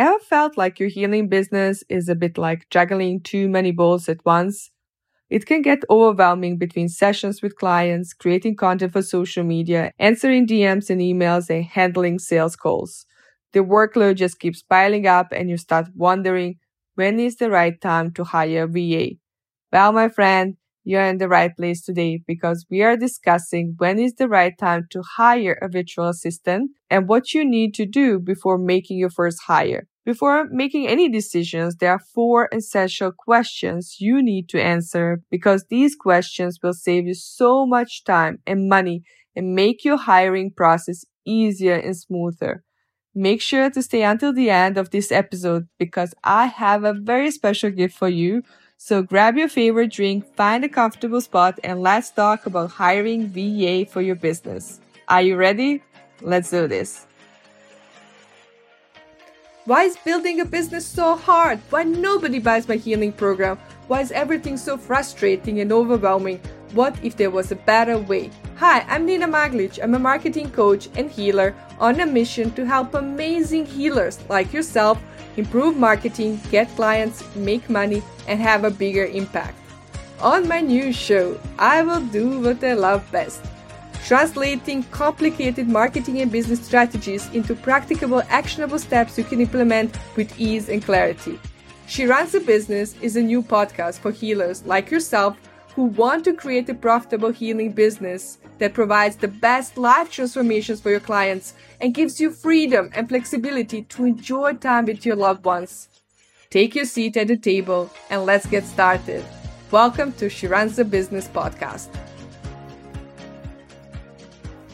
Ever felt like your healing business is a bit like juggling too many balls at once? It can get overwhelming between sessions with clients, creating content for social media, answering DMs and emails, and handling sales calls. The workload just keeps piling up and you start wondering when is the right time to hire a VA? Well, my friend, you're in the right place today because we are discussing when is the right time to hire a virtual assistant and what you need to do before making your first hire. Before making any decisions, there are four essential questions you need to answer because these questions will save you so much time and money and make your hiring process easier and smoother. Make sure to stay until the end of this episode because I have a very special gift for you. So grab your favorite drink, find a comfortable spot, and let's talk about hiring VA for your business. Are you ready? Let's do this. Why is building a business so hard? Why nobody buys my healing program? Why is everything so frustrating and overwhelming? What if there was a better way? Hi, I'm Nina Maglic. I'm a marketing coach and healer on a mission to help amazing healers like yourself improve marketing, get clients, make money, and have a bigger impact. On my new show, I will do what I love best translating complicated marketing and business strategies into practicable, actionable steps you can implement with ease and clarity. She Runs a Business is a new podcast for healers like yourself who want to create a profitable healing business that provides the best life transformations for your clients and gives you freedom and flexibility to enjoy time with your loved ones. Take your seat at the table and let's get started. Welcome to She Runs a Business podcast.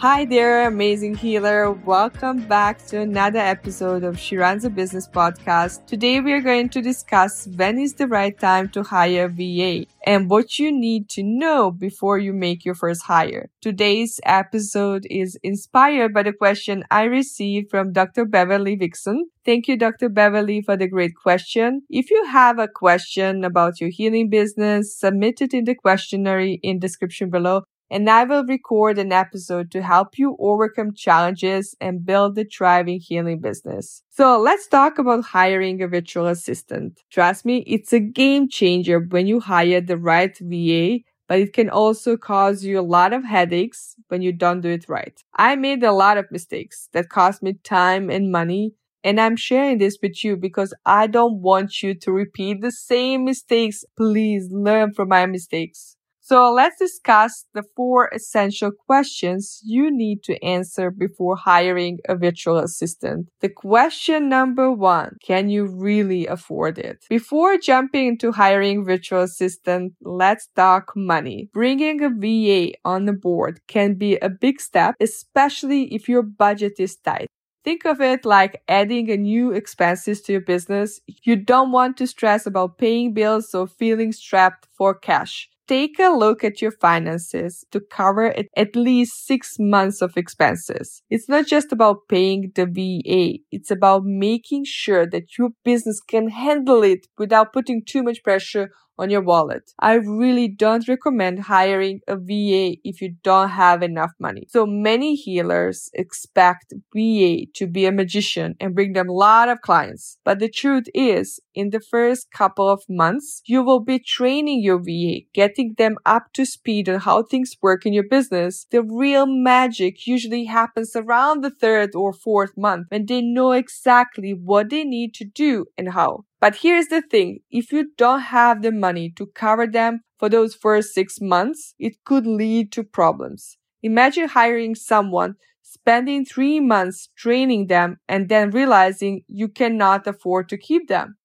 Hi there, amazing healer. Welcome back to another episode of She Runs a Business podcast. Today we are going to discuss when is the right time to hire a VA and what you need to know before you make your first hire. Today's episode is inspired by the question I received from Dr. Beverly Vixen. Thank you, Dr. Beverly, for the great question. If you have a question about your healing business, submit it in the questionnaire in description below and I will record an episode to help you overcome challenges and build a thriving healing business. So let's talk about hiring a virtual assistant. Trust me, it's a game changer when you hire the right VA but it can also cause you a lot of headaches when you don't do it right. I made a lot of mistakes that cost me time and money, and I'm sharing this with you because I don't want you to repeat the same mistakes. Please learn from my mistakes. So let's discuss the four essential questions you need to answer before hiring a virtual assistant. The question number one, can you really afford it? Before jumping into hiring virtual assistant, let's talk money. Bringing a VA on the board can be a big step, especially if your budget is tight. Think of it like adding a new expenses to your business. You don't want to stress about paying bills or feeling strapped for cash take a look at your finances to cover at least six months of expenses. It's not just about paying the VA. It's about making sure that your business can handle it without putting too much pressure on your wallet. I really don't recommend hiring a VA if you don't have enough money. So many healers expect VA to be a magician and bring them a lot of clients. But the truth is, in the first couple of months, you will be training your VA, getting them up to speed on how things work in your business. The real magic usually happens around the third or fourth month when they know exactly what they need to do and how. But here's the thing. If you don't have the money to cover them for those first six months, it could lead to problems. Imagine hiring someone, spending three months training them, and then realizing you cannot afford to keep them.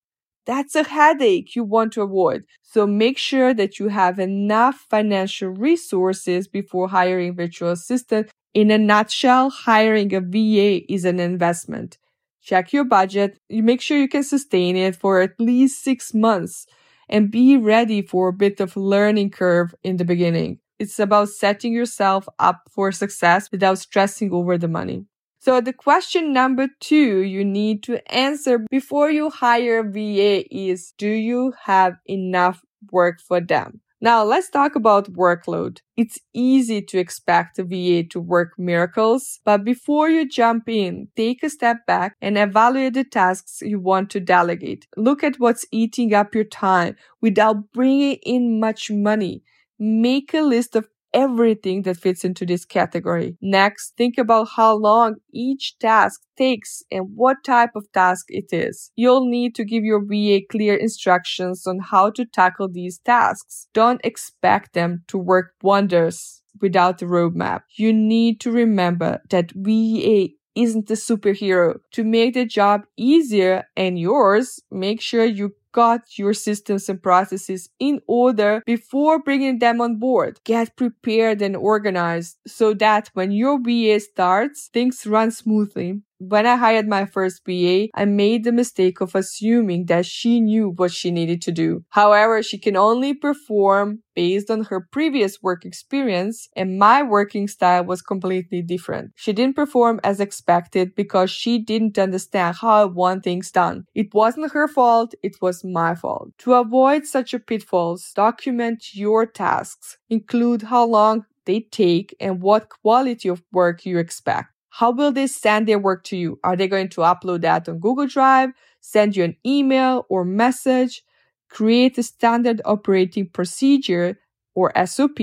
That's a headache you want to avoid. So make sure that you have enough financial resources before hiring virtual assistant. In a nutshell, hiring a VA is an investment check your budget, you make sure you can sustain it for at least six months and be ready for a bit of learning curve in the beginning. It's about setting yourself up for success without stressing over the money. So the question number two you need to answer before you hire a VA is, do you have enough work for them? Now let's talk about workload. It's easy to expect a VA to work miracles, but before you jump in, take a step back and evaluate the tasks you want to delegate. Look at what's eating up your time without bringing in much money. Make a list of everything that fits into this category. Next, think about how long each task takes and what type of task it is. You'll need to give your VA clear instructions on how to tackle these tasks. Don't expect them to work wonders without a roadmap. You need to remember that VA isn't a superhero. To make the job easier and yours, make sure you got your systems and processes in order before bringing them on board. Get prepared and organized so that when your VA starts, things run smoothly. When I hired my first VA, I made the mistake of assuming that she knew what she needed to do. However, she can only perform based on her previous work experience, and my working style was completely different. She didn't perform as expected because she didn't understand how I want things done. It wasn't her fault, it was my fault. To avoid such a pitfalls, document your tasks. Include how long they take and what quality of work you expect. How will they send their work to you? Are they going to upload that on Google Drive, send you an email or message? Create a standard operating procedure or SOP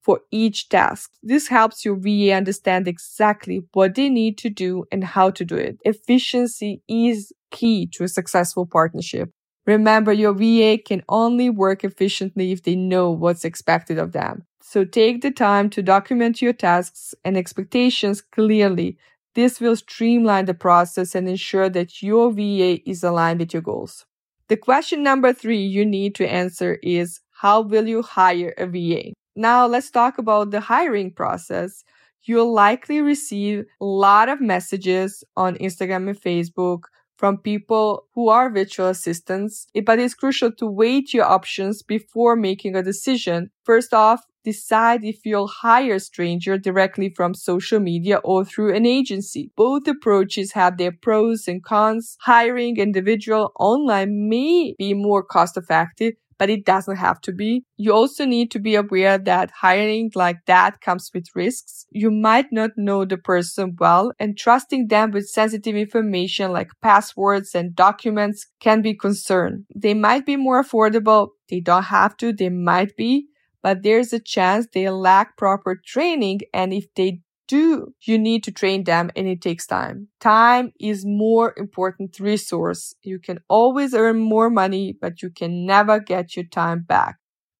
for each task. This helps your VA understand exactly what they need to do and how to do it. Efficiency is key to a successful partnership. Remember, your VA can only work efficiently if they know what's expected of them. So take the time to document your tasks and expectations clearly. This will streamline the process and ensure that your VA is aligned with your goals. The question number three you need to answer is how will you hire a VA? Now let's talk about the hiring process. You'll likely receive a lot of messages on Instagram and Facebook from people who are virtual assistants, but it's crucial to weigh your options before making a decision. First off, decide if you'll hire a stranger directly from social media or through an agency. Both approaches have their pros and cons. Hiring individual online may be more cost effective, but it doesn't have to be. You also need to be aware that hiring like that comes with risks. You might not know the person well and trusting them with sensitive information like passwords and documents can be concern. They might be more affordable. They don't have to. They might be but there's a chance they lack proper training. And if they do, you need to train them and it takes time. Time is more important resource. You can always earn more money, but you can never get your time back.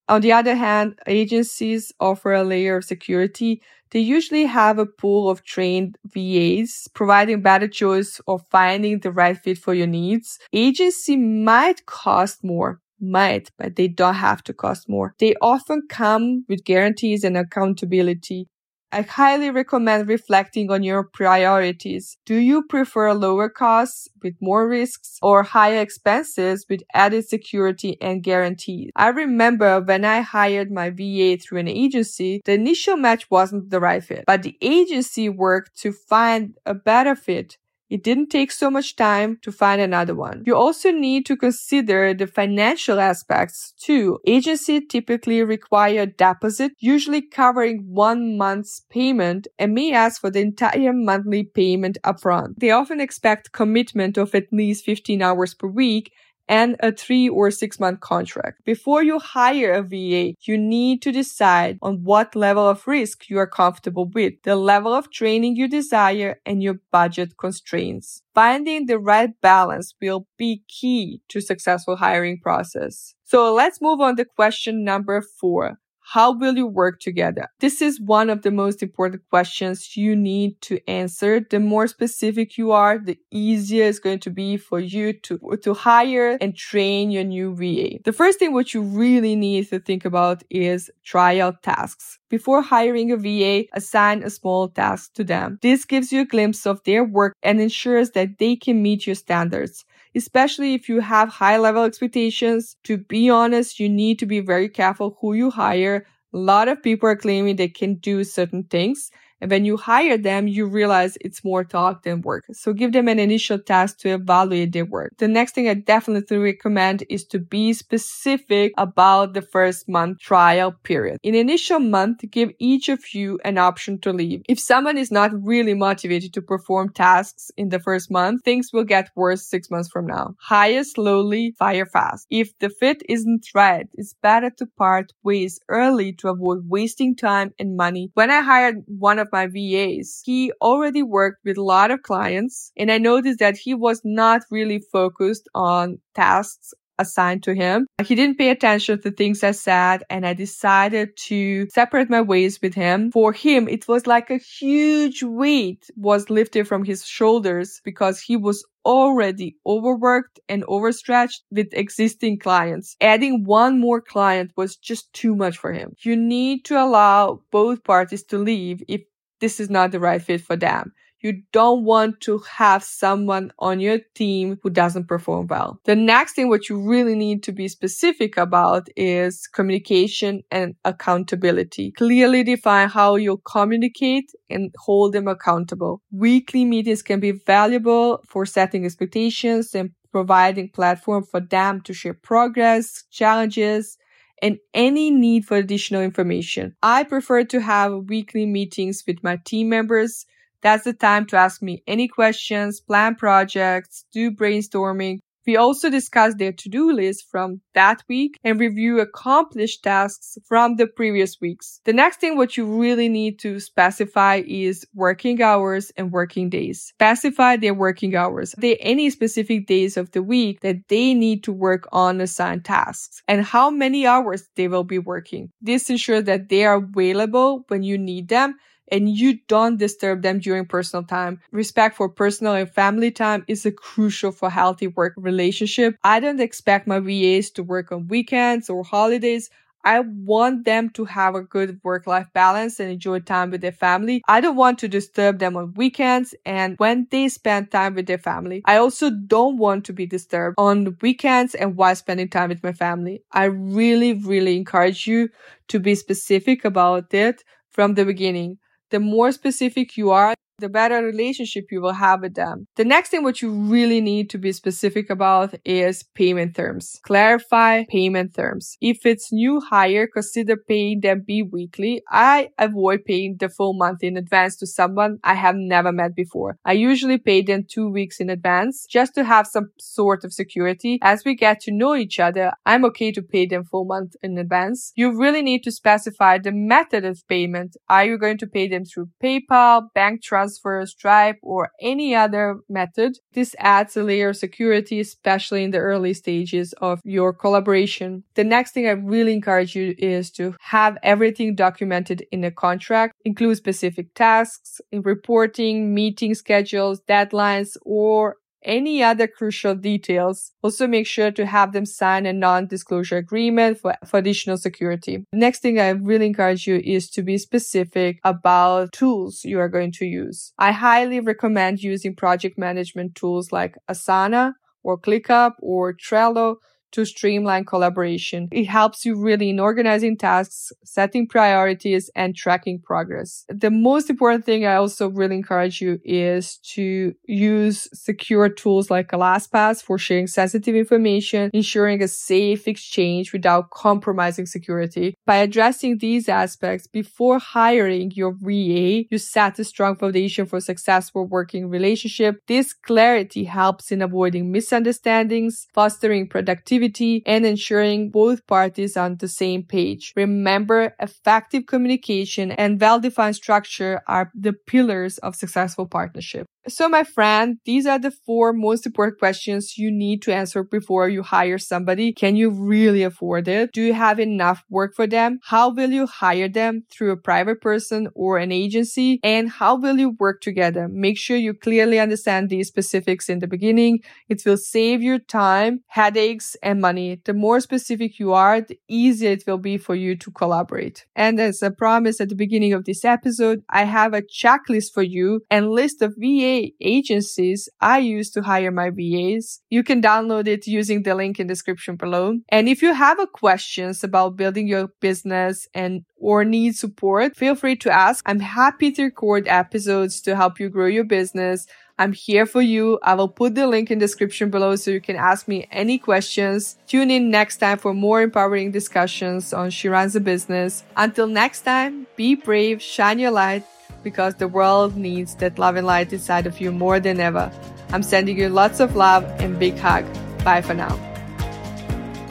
On the other hand, agencies offer a layer of security. They usually have a pool of trained VAs, providing better choice of finding the right fit for your needs. Agency might cost more, might, but they don't have to cost more. They often come with guarantees and accountability. I highly recommend reflecting on your priorities. Do you prefer lower costs with more risks or higher expenses with added security and guarantees? I remember when I hired my VA through an agency, the initial match wasn't the right fit, but the agency worked to find a better fit it didn't take so much time to find another one. You also need to consider the financial aspects too. Agency typically require a deposit, usually covering one month's payment and may ask for the entire monthly payment upfront. They often expect commitment of at least 15 hours per week and a three or six month contract. Before you hire a VA, you need to decide on what level of risk you are comfortable with, the level of training you desire, and your budget constraints. Finding the right balance will be key to successful hiring process. So let's move on to question number four. How will you work together? This is one of the most important questions you need to answer. The more specific you are, the easier it's going to be for you to, to hire and train your new VA. The first thing what you really need to think about is trial tasks. Before hiring a VA, assign a small task to them. This gives you a glimpse of their work and ensures that they can meet your standards especially if you have high level expectations. To be honest, you need to be very careful who you hire. A lot of people are claiming they can do certain things And when you hire them, you realize it's more talk than work. So give them an initial task to evaluate their work. The next thing I definitely recommend is to be specific about the first month trial period. In initial month, give each of you an option to leave. If someone is not really motivated to perform tasks in the first month, things will get worse six months from now. Hire slowly, fire fast. If the fit isn't right, it's better to part ways early to avoid wasting time and money. When I hired one of my VAs, he already worked with a lot of clients and I noticed that he was not really focused on tasks assigned to him. He didn't pay attention to things I said and I decided to separate my ways with him. For him, it was like a huge weight was lifted from his shoulders because he was already overworked and overstretched with existing clients. Adding one more client was just too much for him. You need to allow both parties to leave if this is not the right fit for them. You don't want to have someone on your team who doesn't perform well. The next thing what you really need to be specific about is communication and accountability. Clearly define how you communicate and hold them accountable. Weekly meetings can be valuable for setting expectations and providing platform for them to share progress, challenges, and any need for additional information. I prefer to have weekly meetings with my team members that's the time to ask me any questions, plan projects, do brainstorming. We also discuss their to-do list from that week and review accomplished tasks from the previous weeks. The next thing what you really need to specify is working hours and working days. Specify their working hours. Are there any specific days of the week that they need to work on assigned tasks and how many hours they will be working. This ensures that they are available when you need them and you don't disturb them during personal time. Respect for personal and family time is a crucial for healthy work relationship. I don't expect my VAs to work on weekends or holidays. I want them to have a good work life balance and enjoy time with their family. I don't want to disturb them on weekends and when they spend time with their family. I also don't want to be disturbed on weekends and while spending time with my family. I really, really encourage you to be specific about it from the beginning the more specific you are, the better relationship you will have with them. The next thing what you really need to be specific about is payment terms. Clarify payment terms. If it's new hire, consider paying them bi-weekly. I avoid paying the full month in advance to someone I have never met before. I usually pay them two weeks in advance just to have some sort of security. As we get to know each other, I'm okay to pay them full month in advance. You really need to specify the method of payment. Are you going to pay them through PayPal, bank transfer, transfer, Stripe, or any other method. This adds a layer of security, especially in the early stages of your collaboration. The next thing I really encourage you is to have everything documented in a contract, include specific tasks, in reporting, meeting schedules, deadlines, or any other crucial details. Also make sure to have them sign a non-disclosure agreement for, for additional security. Next thing I really encourage you is to be specific about tools you are going to use. I highly recommend using project management tools like Asana or ClickUp or Trello to streamline collaboration. It helps you really in organizing tasks, setting priorities, and tracking progress. The most important thing I also really encourage you is to use secure tools like LastPass for sharing sensitive information, ensuring a safe exchange without compromising security. By addressing these aspects before hiring your VA, you set a strong foundation for successful working relationship. This clarity helps in avoiding misunderstandings, fostering productivity and ensuring both parties on the same page. Remember, effective communication and well-defined structure are the pillars of successful partnership. So, my friend, these are the four most important questions you need to answer before you hire somebody. Can you really afford it? Do you have enough work for them? How will you hire them through a private person or an agency? And how will you work together? Make sure you clearly understand these specifics in the beginning. It will save you time, headaches, and money. The more specific you are, the easier it will be for you to collaborate. And as I promised at the beginning of this episode, I have a checklist for you and list of VA Agencies I use to hire my VAs. You can download it using the link in the description below. And if you have questions about building your business and or need support, feel free to ask. I'm happy to record episodes to help you grow your business. I'm here for you. I will put the link in description below so you can ask me any questions. Tune in next time for more empowering discussions on She Runs a Business. Until next time, be brave, shine your light, because the world needs that love and light inside of you more than ever. I'm sending you lots of love and big hug. Bye for now.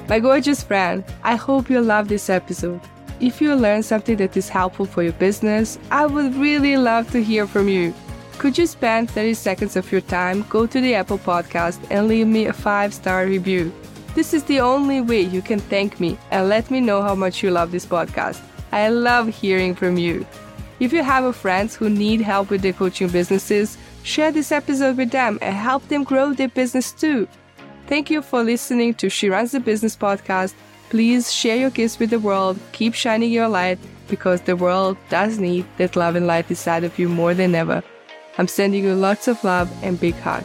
My gorgeous friend, I hope you love this episode. If you learned something that is helpful for your business, I would really love to hear from you. Could you spend 30 seconds of your time, go to the Apple Podcast, and leave me a 5 star review? This is the only way you can thank me and let me know how much you love this podcast. I love hearing from you. If you have friends who need help with their coaching businesses, share this episode with them and help them grow their business too. Thank you for listening to She Runs the Business podcast. Please share your gifts with the world. Keep shining your light because the world does need that love and light inside of you more than ever. I'm sending you lots of love and big hug.